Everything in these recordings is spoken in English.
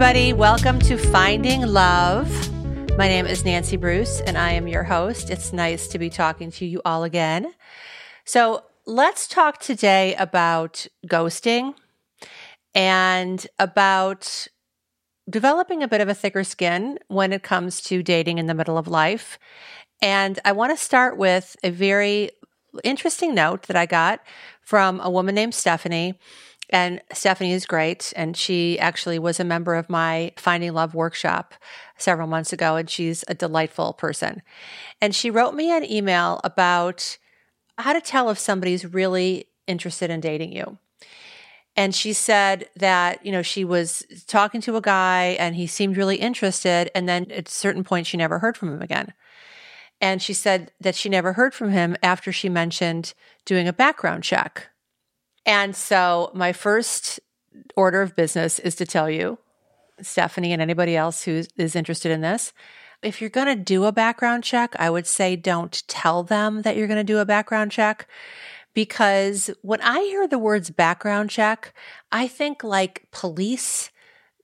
everybody. Welcome to Finding Love. My name is Nancy Bruce, and I am your host. It's nice to be talking to you all again. So, let's talk today about ghosting and about developing a bit of a thicker skin when it comes to dating in the middle of life. And I want to start with a very interesting note that I got from a woman named Stephanie and Stephanie is great. And she actually was a member of my Finding Love workshop several months ago. And she's a delightful person. And she wrote me an email about how to tell if somebody's really interested in dating you. And she said that, you know, she was talking to a guy and he seemed really interested. And then at a certain point, she never heard from him again. And she said that she never heard from him after she mentioned doing a background check and so, my first order of business is to tell you, Stephanie, and anybody else who is interested in this, if you're going to do a background check, I would say don't tell them that you're going to do a background check. Because when I hear the words background check, I think like police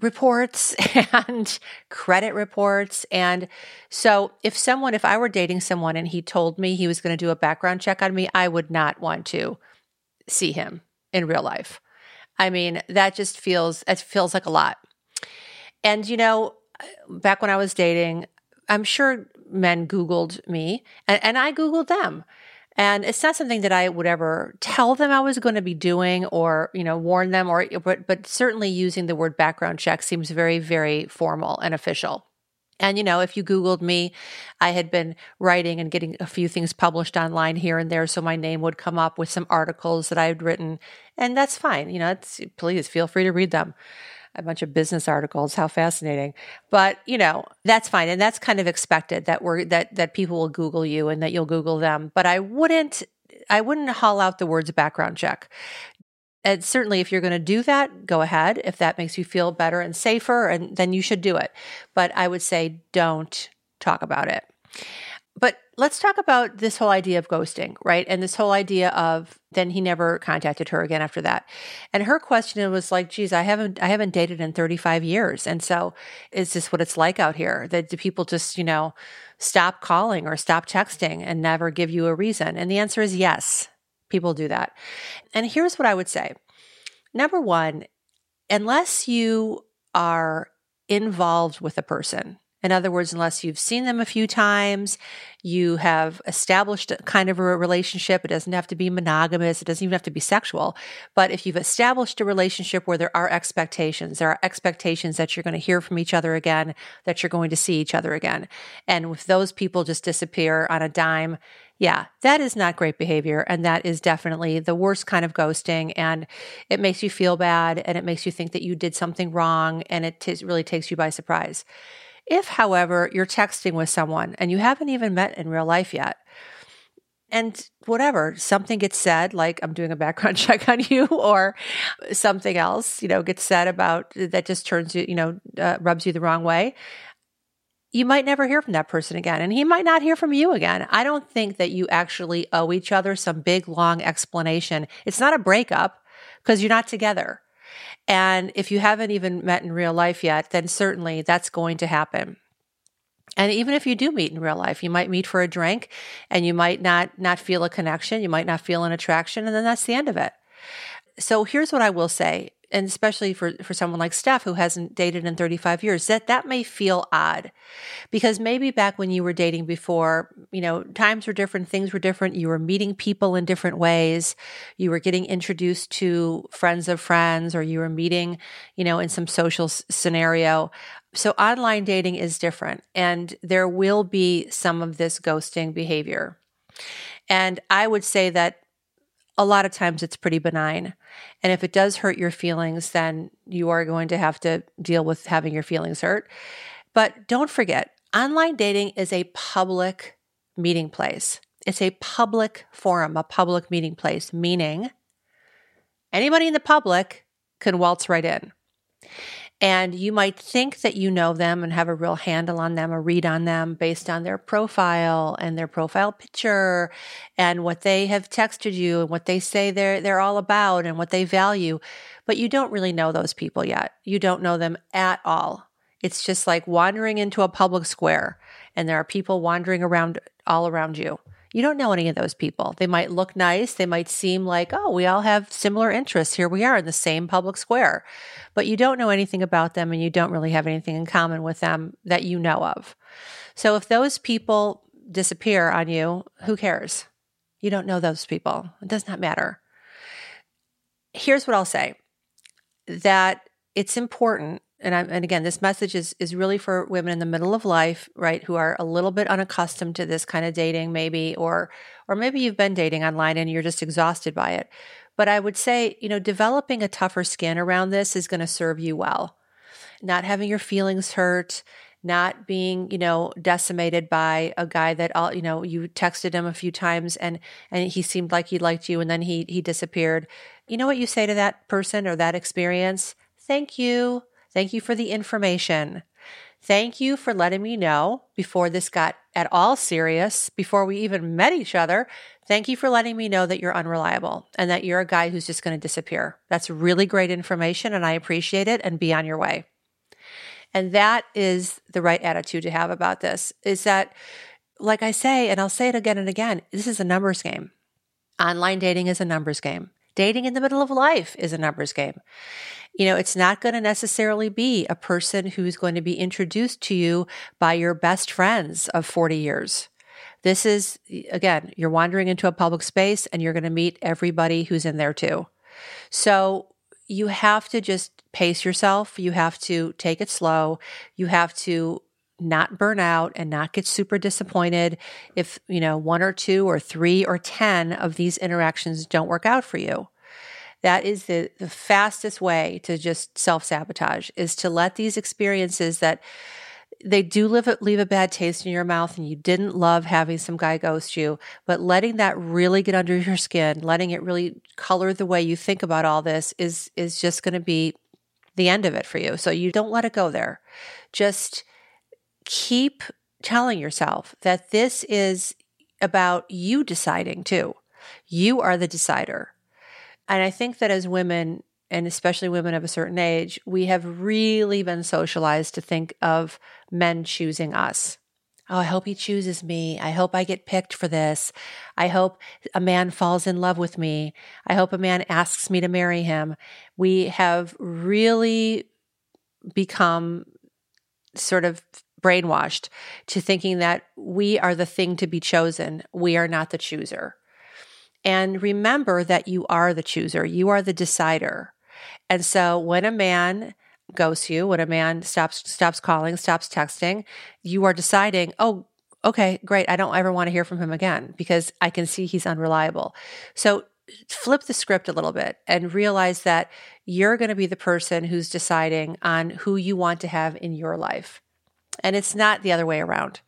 reports and credit reports. And so if someone, if I were dating someone and he told me he was going to do a background check on me, I would not want to see him in real life. I mean, that just feels it feels like a lot. And you know, back when I was dating, I'm sure men Googled me and, and I Googled them. And it's not something that I would ever tell them I was going to be doing or, you know, warn them or but but certainly using the word background check seems very, very formal and official. And, you know, if you Googled me, I had been writing and getting a few things published online here and there. So my name would come up with some articles that I had written. And that's fine. You know, please feel free to read them. A bunch of business articles. How fascinating. But, you know, that's fine. And that's kind of expected that we're, that, that people will Google you and that you'll Google them. But I wouldn't I wouldn't haul out the words background check and certainly if you're going to do that go ahead. If that makes you feel better and safer and then you should do it. But i would say don't talk about it. But let's talk about this whole idea of ghosting right? And this whole idea of then he never contacted her again after that. And her question was like geez i haven't i haven't dated in 35 years. And so is this what it's like out here? That do people just you know stop calling or stop texting and never give you a reason? And the answer is yes People do that. And here's what I would say number one, unless you are involved with a person, in other words, unless you've seen them a few times, you have established a kind of a relationship. It doesn't have to be monogamous. It doesn't even have to be sexual. But if you've established a relationship where there are expectations, there are expectations that you're going to hear from each other again, that you're going to see each other again. And if those people just disappear on a dime, yeah, that is not great behavior. And that is definitely the worst kind of ghosting. And it makes you feel bad and it makes you think that you did something wrong and it t- really takes you by surprise. If, however, you're texting with someone and you haven't even met in real life yet, and whatever something gets said like i'm doing a background check on you or something else you know gets said about that just turns you you know uh, rubs you the wrong way you might never hear from that person again and he might not hear from you again. I don't think that you actually owe each other some big long explanation. It's not a breakup because you're not together. And if you haven't even met in real life yet, then certainly that's going to happen. And even if you do meet in real life, you might meet for a drink and you might not not feel a connection, you might not feel an attraction and then that's the end of it. So here's what I will say and especially for, for someone like Steph who hasn't dated in 35 years, that that may feel odd because maybe back when you were dating before, you know, times were different, things were different. You were meeting people in different ways. You were getting introduced to friends of friends, or you were meeting, you know, in some social s- scenario. So online dating is different and there will be some of this ghosting behavior. And I would say that a lot of times it's pretty benign. And if it does hurt your feelings, then you are going to have to deal with having your feelings hurt. But don't forget, online dating is a public meeting place. It's a public forum, a public meeting place, meaning anybody in the public can waltz right in. And you might think that you know them and have a real handle on them, a read on them based on their profile and their profile picture and what they have texted you and what they say they're, they're all about and what they value. But you don't really know those people yet. You don't know them at all. It's just like wandering into a public square and there are people wandering around all around you. You don't know any of those people. They might look nice. They might seem like, oh, we all have similar interests. Here we are in the same public square. But you don't know anything about them and you don't really have anything in common with them that you know of. So if those people disappear on you, who cares? You don't know those people. It does not matter. Here's what I'll say that it's important and I, and again, this message is is really for women in the middle of life, right, who are a little bit unaccustomed to this kind of dating, maybe, or or maybe you've been dating online and you're just exhausted by it. But I would say, you know, developing a tougher skin around this is going to serve you well. Not having your feelings hurt, not being, you know, decimated by a guy that all, you know, you texted him a few times and and he seemed like he liked you and then he he disappeared. You know what you say to that person or that experience? Thank you Thank you for the information. Thank you for letting me know before this got at all serious, before we even met each other. Thank you for letting me know that you're unreliable and that you're a guy who's just going to disappear. That's really great information and I appreciate it and be on your way. And that is the right attitude to have about this is that, like I say, and I'll say it again and again, this is a numbers game. Online dating is a numbers game. Dating in the middle of life is a numbers game. You know, it's not going to necessarily be a person who's going to be introduced to you by your best friends of 40 years. This is, again, you're wandering into a public space and you're going to meet everybody who's in there too. So you have to just pace yourself. You have to take it slow. You have to not burn out and not get super disappointed if, you know, one or two or three or 10 of these interactions don't work out for you. That is the, the fastest way to just self sabotage is to let these experiences that they do leave a, leave a bad taste in your mouth and you didn't love having some guy ghost you, but letting that really get under your skin, letting it really color the way you think about all this is, is just going to be the end of it for you. So you don't let it go there. Just keep telling yourself that this is about you deciding too. You are the decider. And I think that as women, and especially women of a certain age, we have really been socialized to think of men choosing us. Oh, I hope he chooses me. I hope I get picked for this. I hope a man falls in love with me. I hope a man asks me to marry him. We have really become sort of brainwashed to thinking that we are the thing to be chosen. We are not the chooser. And remember that you are the chooser, you are the decider. And so when a man ghosts you, when a man stops stops calling, stops texting, you are deciding, "Oh, okay, great. I don't ever want to hear from him again because I can see he's unreliable." So flip the script a little bit and realize that you're going to be the person who's deciding on who you want to have in your life. And it's not the other way around.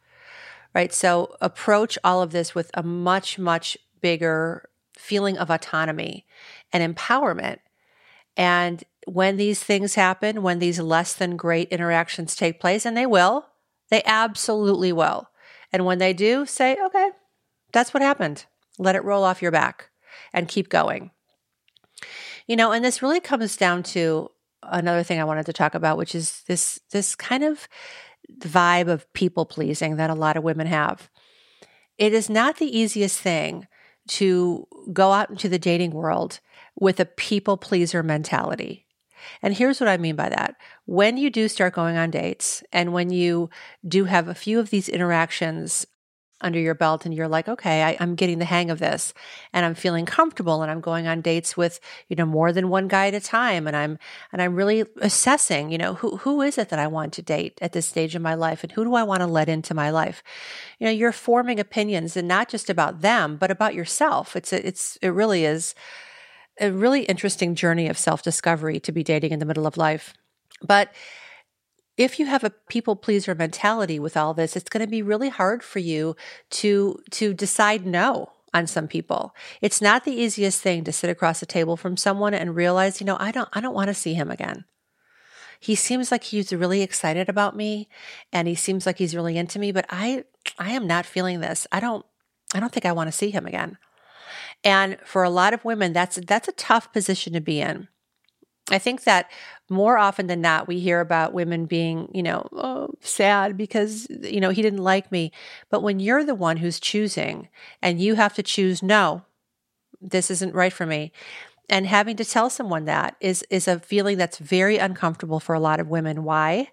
Right? So approach all of this with a much much bigger feeling of autonomy and empowerment. And when these things happen, when these less than great interactions take place, and they will, they absolutely will. And when they do, say, okay, that's what happened. Let it roll off your back and keep going. You know, and this really comes down to another thing I wanted to talk about, which is this this kind of vibe of people pleasing that a lot of women have. It is not the easiest thing to go out into the dating world with a people pleaser mentality. And here's what I mean by that. When you do start going on dates and when you do have a few of these interactions under your belt and you're like, okay, I, am getting the hang of this and I'm feeling comfortable and I'm going on dates with, you know, more than one guy at a time. And I'm, and I'm really assessing, you know, who, who is it that I want to date at this stage of my life and who do I want to let into my life? You know, you're forming opinions and not just about them, but about yourself. It's, a, it's, it really is a really interesting journey of self discovery to be dating in the middle of life. But if you have a people pleaser mentality with all this, it's going to be really hard for you to to decide no on some people. It's not the easiest thing to sit across a table from someone and realize, you know, I don't I don't want to see him again. he seems like he's really excited about me and he seems like he's really into me, but I I am not feeling this. I don't I don't think I want to see him again. And for a lot of women, that's that's a tough position to be in. I think that more often than not, we hear about women being, you know, oh, sad because, you know, he didn't like me. But when you're the one who's choosing and you have to choose, no, this isn't right for me. And having to tell someone that is, is a feeling that's very uncomfortable for a lot of women. Why?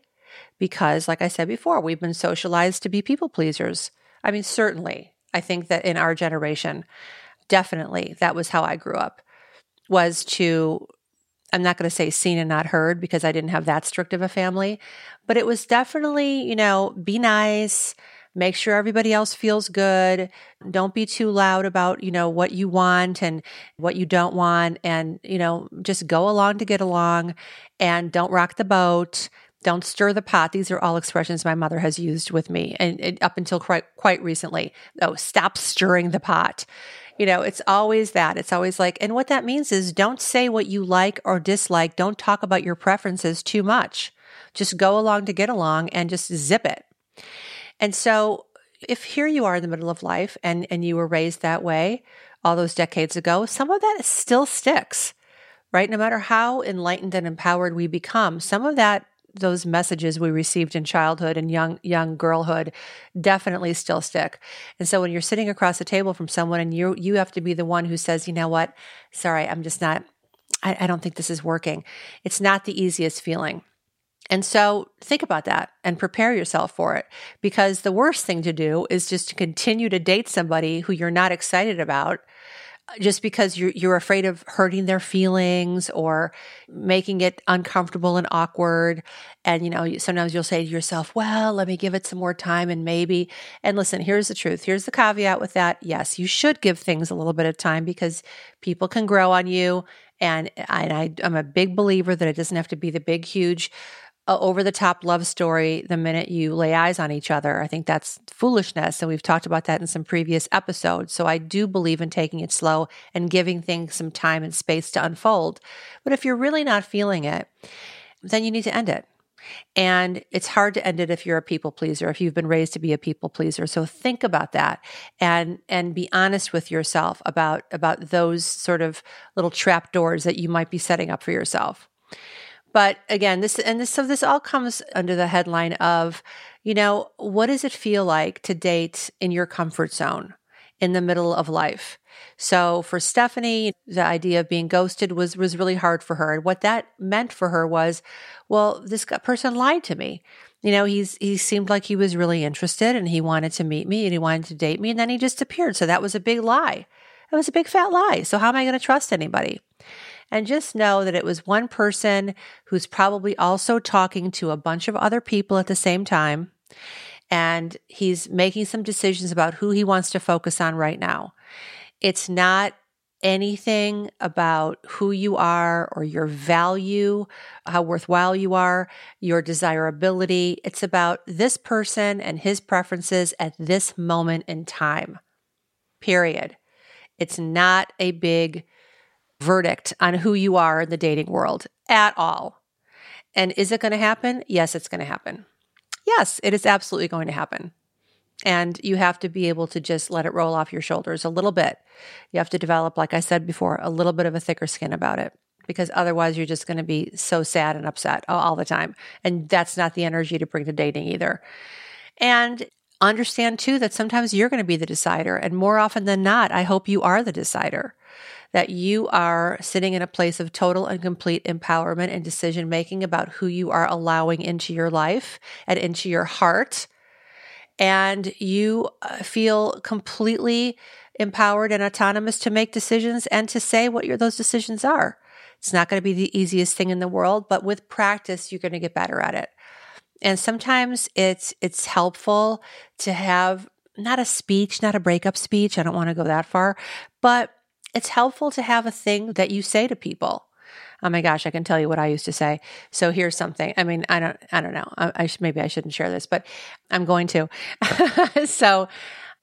Because, like I said before, we've been socialized to be people pleasers. I mean, certainly, I think that in our generation, definitely that was how I grew up was to I'm not going to say seen and not heard because I didn't have that strict of a family, but it was definitely, you know, be nice, make sure everybody else feels good, don't be too loud about, you know, what you want and what you don't want and, you know, just go along to get along and don't rock the boat. Don't stir the pot. These are all expressions my mother has used with me and, and up until quite quite recently. Oh, stop stirring the pot you know, it's always that. It's always like, and what that means is don't say what you like or dislike. Don't talk about your preferences too much. Just go along to get along and just zip it. And so if here you are in the middle of life and, and you were raised that way all those decades ago, some of that still sticks, right? No matter how enlightened and empowered we become, some of that those messages we received in childhood and young young girlhood definitely still stick. And so when you're sitting across the table from someone and you you have to be the one who says, you know what, sorry, I'm just not I, I don't think this is working. It's not the easiest feeling. And so think about that and prepare yourself for it because the worst thing to do is just to continue to date somebody who you're not excited about just because you're you're afraid of hurting their feelings or making it uncomfortable and awkward. And you know sometimes you'll say to yourself well let me give it some more time and maybe and listen here's the truth here's the caveat with that. Yes you should give things a little bit of time because people can grow on you. And and I, I'm a big believer that it doesn't have to be the big huge over the top love story the minute you lay eyes on each other. I think that's foolishness. And we've talked about that in some previous episodes. So I do believe in taking it slow and giving things some time and space to unfold. But if you're really not feeling it, then you need to end it. And it's hard to end it if you're a people pleaser, if you've been raised to be a people pleaser. So think about that and and be honest with yourself about about those sort of little trap doors that you might be setting up for yourself. But again, this and this so this all comes under the headline of, you know, what does it feel like to date in your comfort zone in the middle of life? So for Stephanie, the idea of being ghosted was was really hard for her. And what that meant for her was, well, this person lied to me. You know, he's he seemed like he was really interested and he wanted to meet me and he wanted to date me and then he just appeared. So that was a big lie. It was a big fat lie. So how am I going to trust anybody? And just know that it was one person who's probably also talking to a bunch of other people at the same time. And he's making some decisions about who he wants to focus on right now. It's not anything about who you are or your value, how worthwhile you are, your desirability. It's about this person and his preferences at this moment in time. Period. It's not a big verdict on who you are in the dating world at all. And is it going to happen? Yes, it's going to happen. Yes, it is absolutely going to happen. And you have to be able to just let it roll off your shoulders a little bit. You have to develop, like I said before, a little bit of a thicker skin about it because otherwise you're just going to be so sad and upset all the time. And that's not the energy to bring to dating either. And understand too that sometimes you're going to be the decider. And more often than not, I hope you are the decider that you are sitting in a place of total and complete empowerment and decision making about who you are allowing into your life and into your heart. And you uh, feel completely empowered and autonomous to make decisions and to say what your, those decisions are. It's not going to be the easiest thing in the world, but with practice, you're going to get better at it. And sometimes it's it's helpful to have not a speech, not a breakup speech. I don't want to go that far, but it's helpful to have a thing that you say to people. Oh my gosh, I can tell you what I used to say. So here's something. I mean, I don't, I don't know. I, I sh- maybe I shouldn't share this, but I'm going to. so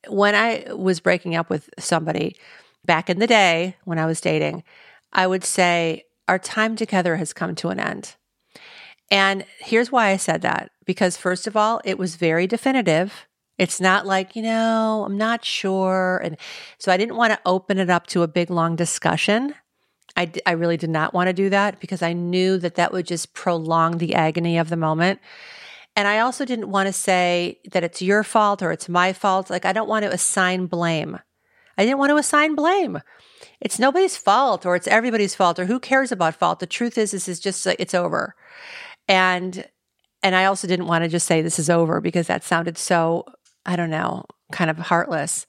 when I was breaking up with somebody back in the day when I was dating, I would say, our time together has come to an end. And here's why I said that because, first of all, it was very definitive. It's not like, you know, I'm not sure. And so I didn't want to open it up to a big, long discussion. I, I really did not want to do that because I knew that that would just prolong the agony of the moment. And I also didn't want to say that it's your fault or it's my fault. Like, I don't want to assign blame. I didn't want to assign blame. It's nobody's fault or it's everybody's fault or who cares about fault. The truth is, this is just, uh, it's over. And, and I also didn't want to just say this is over because that sounded so, I don't know, kind of heartless.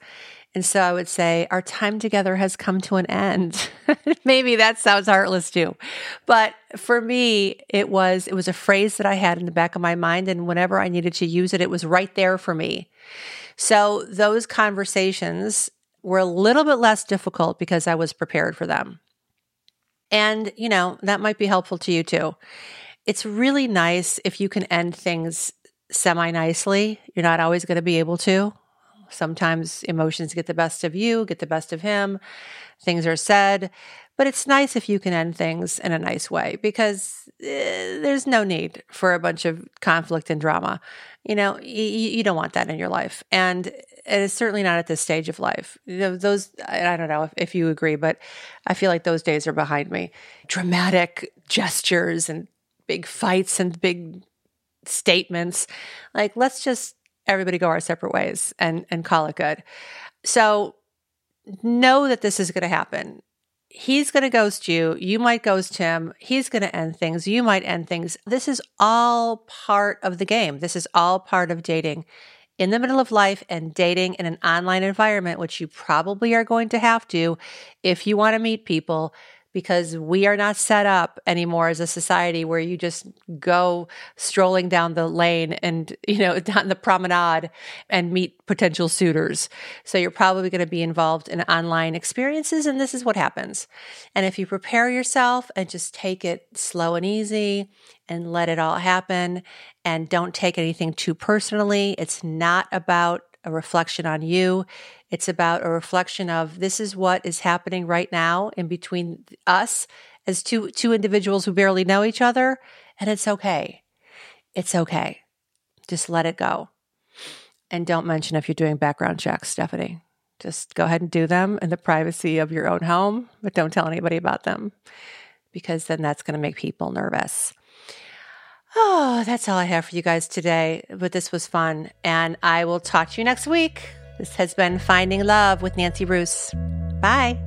And so I would say, our time together has come to an end. Maybe that sounds heartless too. But for me, it was, it was a phrase that I had in the back of my mind. And whenever I needed to use it, it was right there for me. So those conversations were a little bit less difficult because I was prepared for them. And, you know, that might be helpful to you too. It's really nice if you can end things semi nicely. You're not always going to be able to. Sometimes emotions get the best of you, get the best of him. Things are said, but it's nice if you can end things in a nice way because eh, there's no need for a bunch of conflict and drama. You know, y- you don't want that in your life. And it is certainly not at this stage of life. Those, I don't know if, if you agree, but I feel like those days are behind me. Dramatic gestures and big fights and big statements. Like, let's just everybody go our separate ways and and call it good. So know that this is going to happen. He's going to ghost you. You might ghost him. He's going to end things. You might end things. This is all part of the game. This is all part of dating in the middle of life and dating in an online environment, which you probably are going to have to if you want to meet people because we are not set up anymore as a society where you just go strolling down the lane and, you know, down the promenade and meet potential suitors. So you're probably going to be involved in online experiences. And this is what happens. And if you prepare yourself and just take it slow and easy and let it all happen and don't take anything too personally, it's not about a reflection on you. It's about a reflection of this is what is happening right now in between us as two two individuals who barely know each other and it's okay. It's okay. Just let it go. And don't mention if you're doing background checks, Stephanie. Just go ahead and do them in the privacy of your own home, but don't tell anybody about them because then that's going to make people nervous. Oh, that's all I have for you guys today. But this was fun. And I will talk to you next week. This has been Finding Love with Nancy Bruce. Bye.